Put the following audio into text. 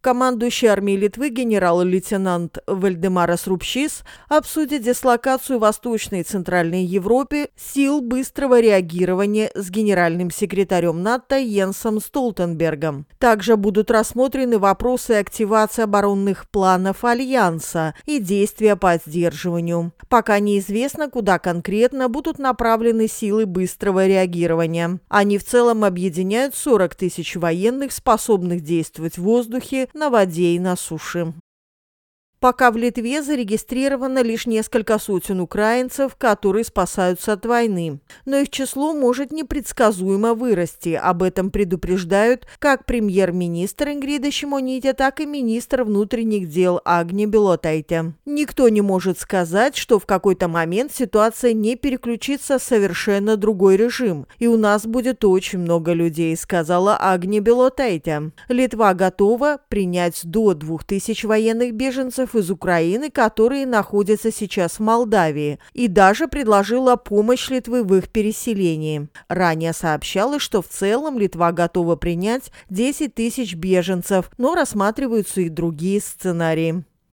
Командующий армией Литвы генерал-лейтенант Вальдемарас Рупшис обсудит дислокацию Восточной и Центральной Европе сил быстрого реагирования с генеральным секретарем НАТО Йенсом Столтенбергом. Также будут рассмотрены вопросы активации оборонных планов Альянса и действия по сдерживанию. Пока неизвестно, куда конкретно будут направлены силы быстрого реагирования. Они в целом объединяют 40 тысяч военных, способных действовать в воздухе, на воде и на суше. Пока в Литве зарегистрировано лишь несколько сотен украинцев, которые спасаются от войны. Но их число может непредсказуемо вырасти. Об этом предупреждают как премьер-министр Ингрида Шимоните, так и министр внутренних дел Агни Белотайте. Никто не может сказать, что в какой-то момент ситуация не переключится в совершенно другой режим, и у нас будет очень много людей, сказала Агни Белотайте. Литва готова принять до 2000 военных беженцев из Украины, которые находятся сейчас в Молдавии, и даже предложила помощь Литвы в их переселении. Ранее сообщалось, что в целом Литва готова принять 10 тысяч беженцев, но рассматриваются и другие сценарии.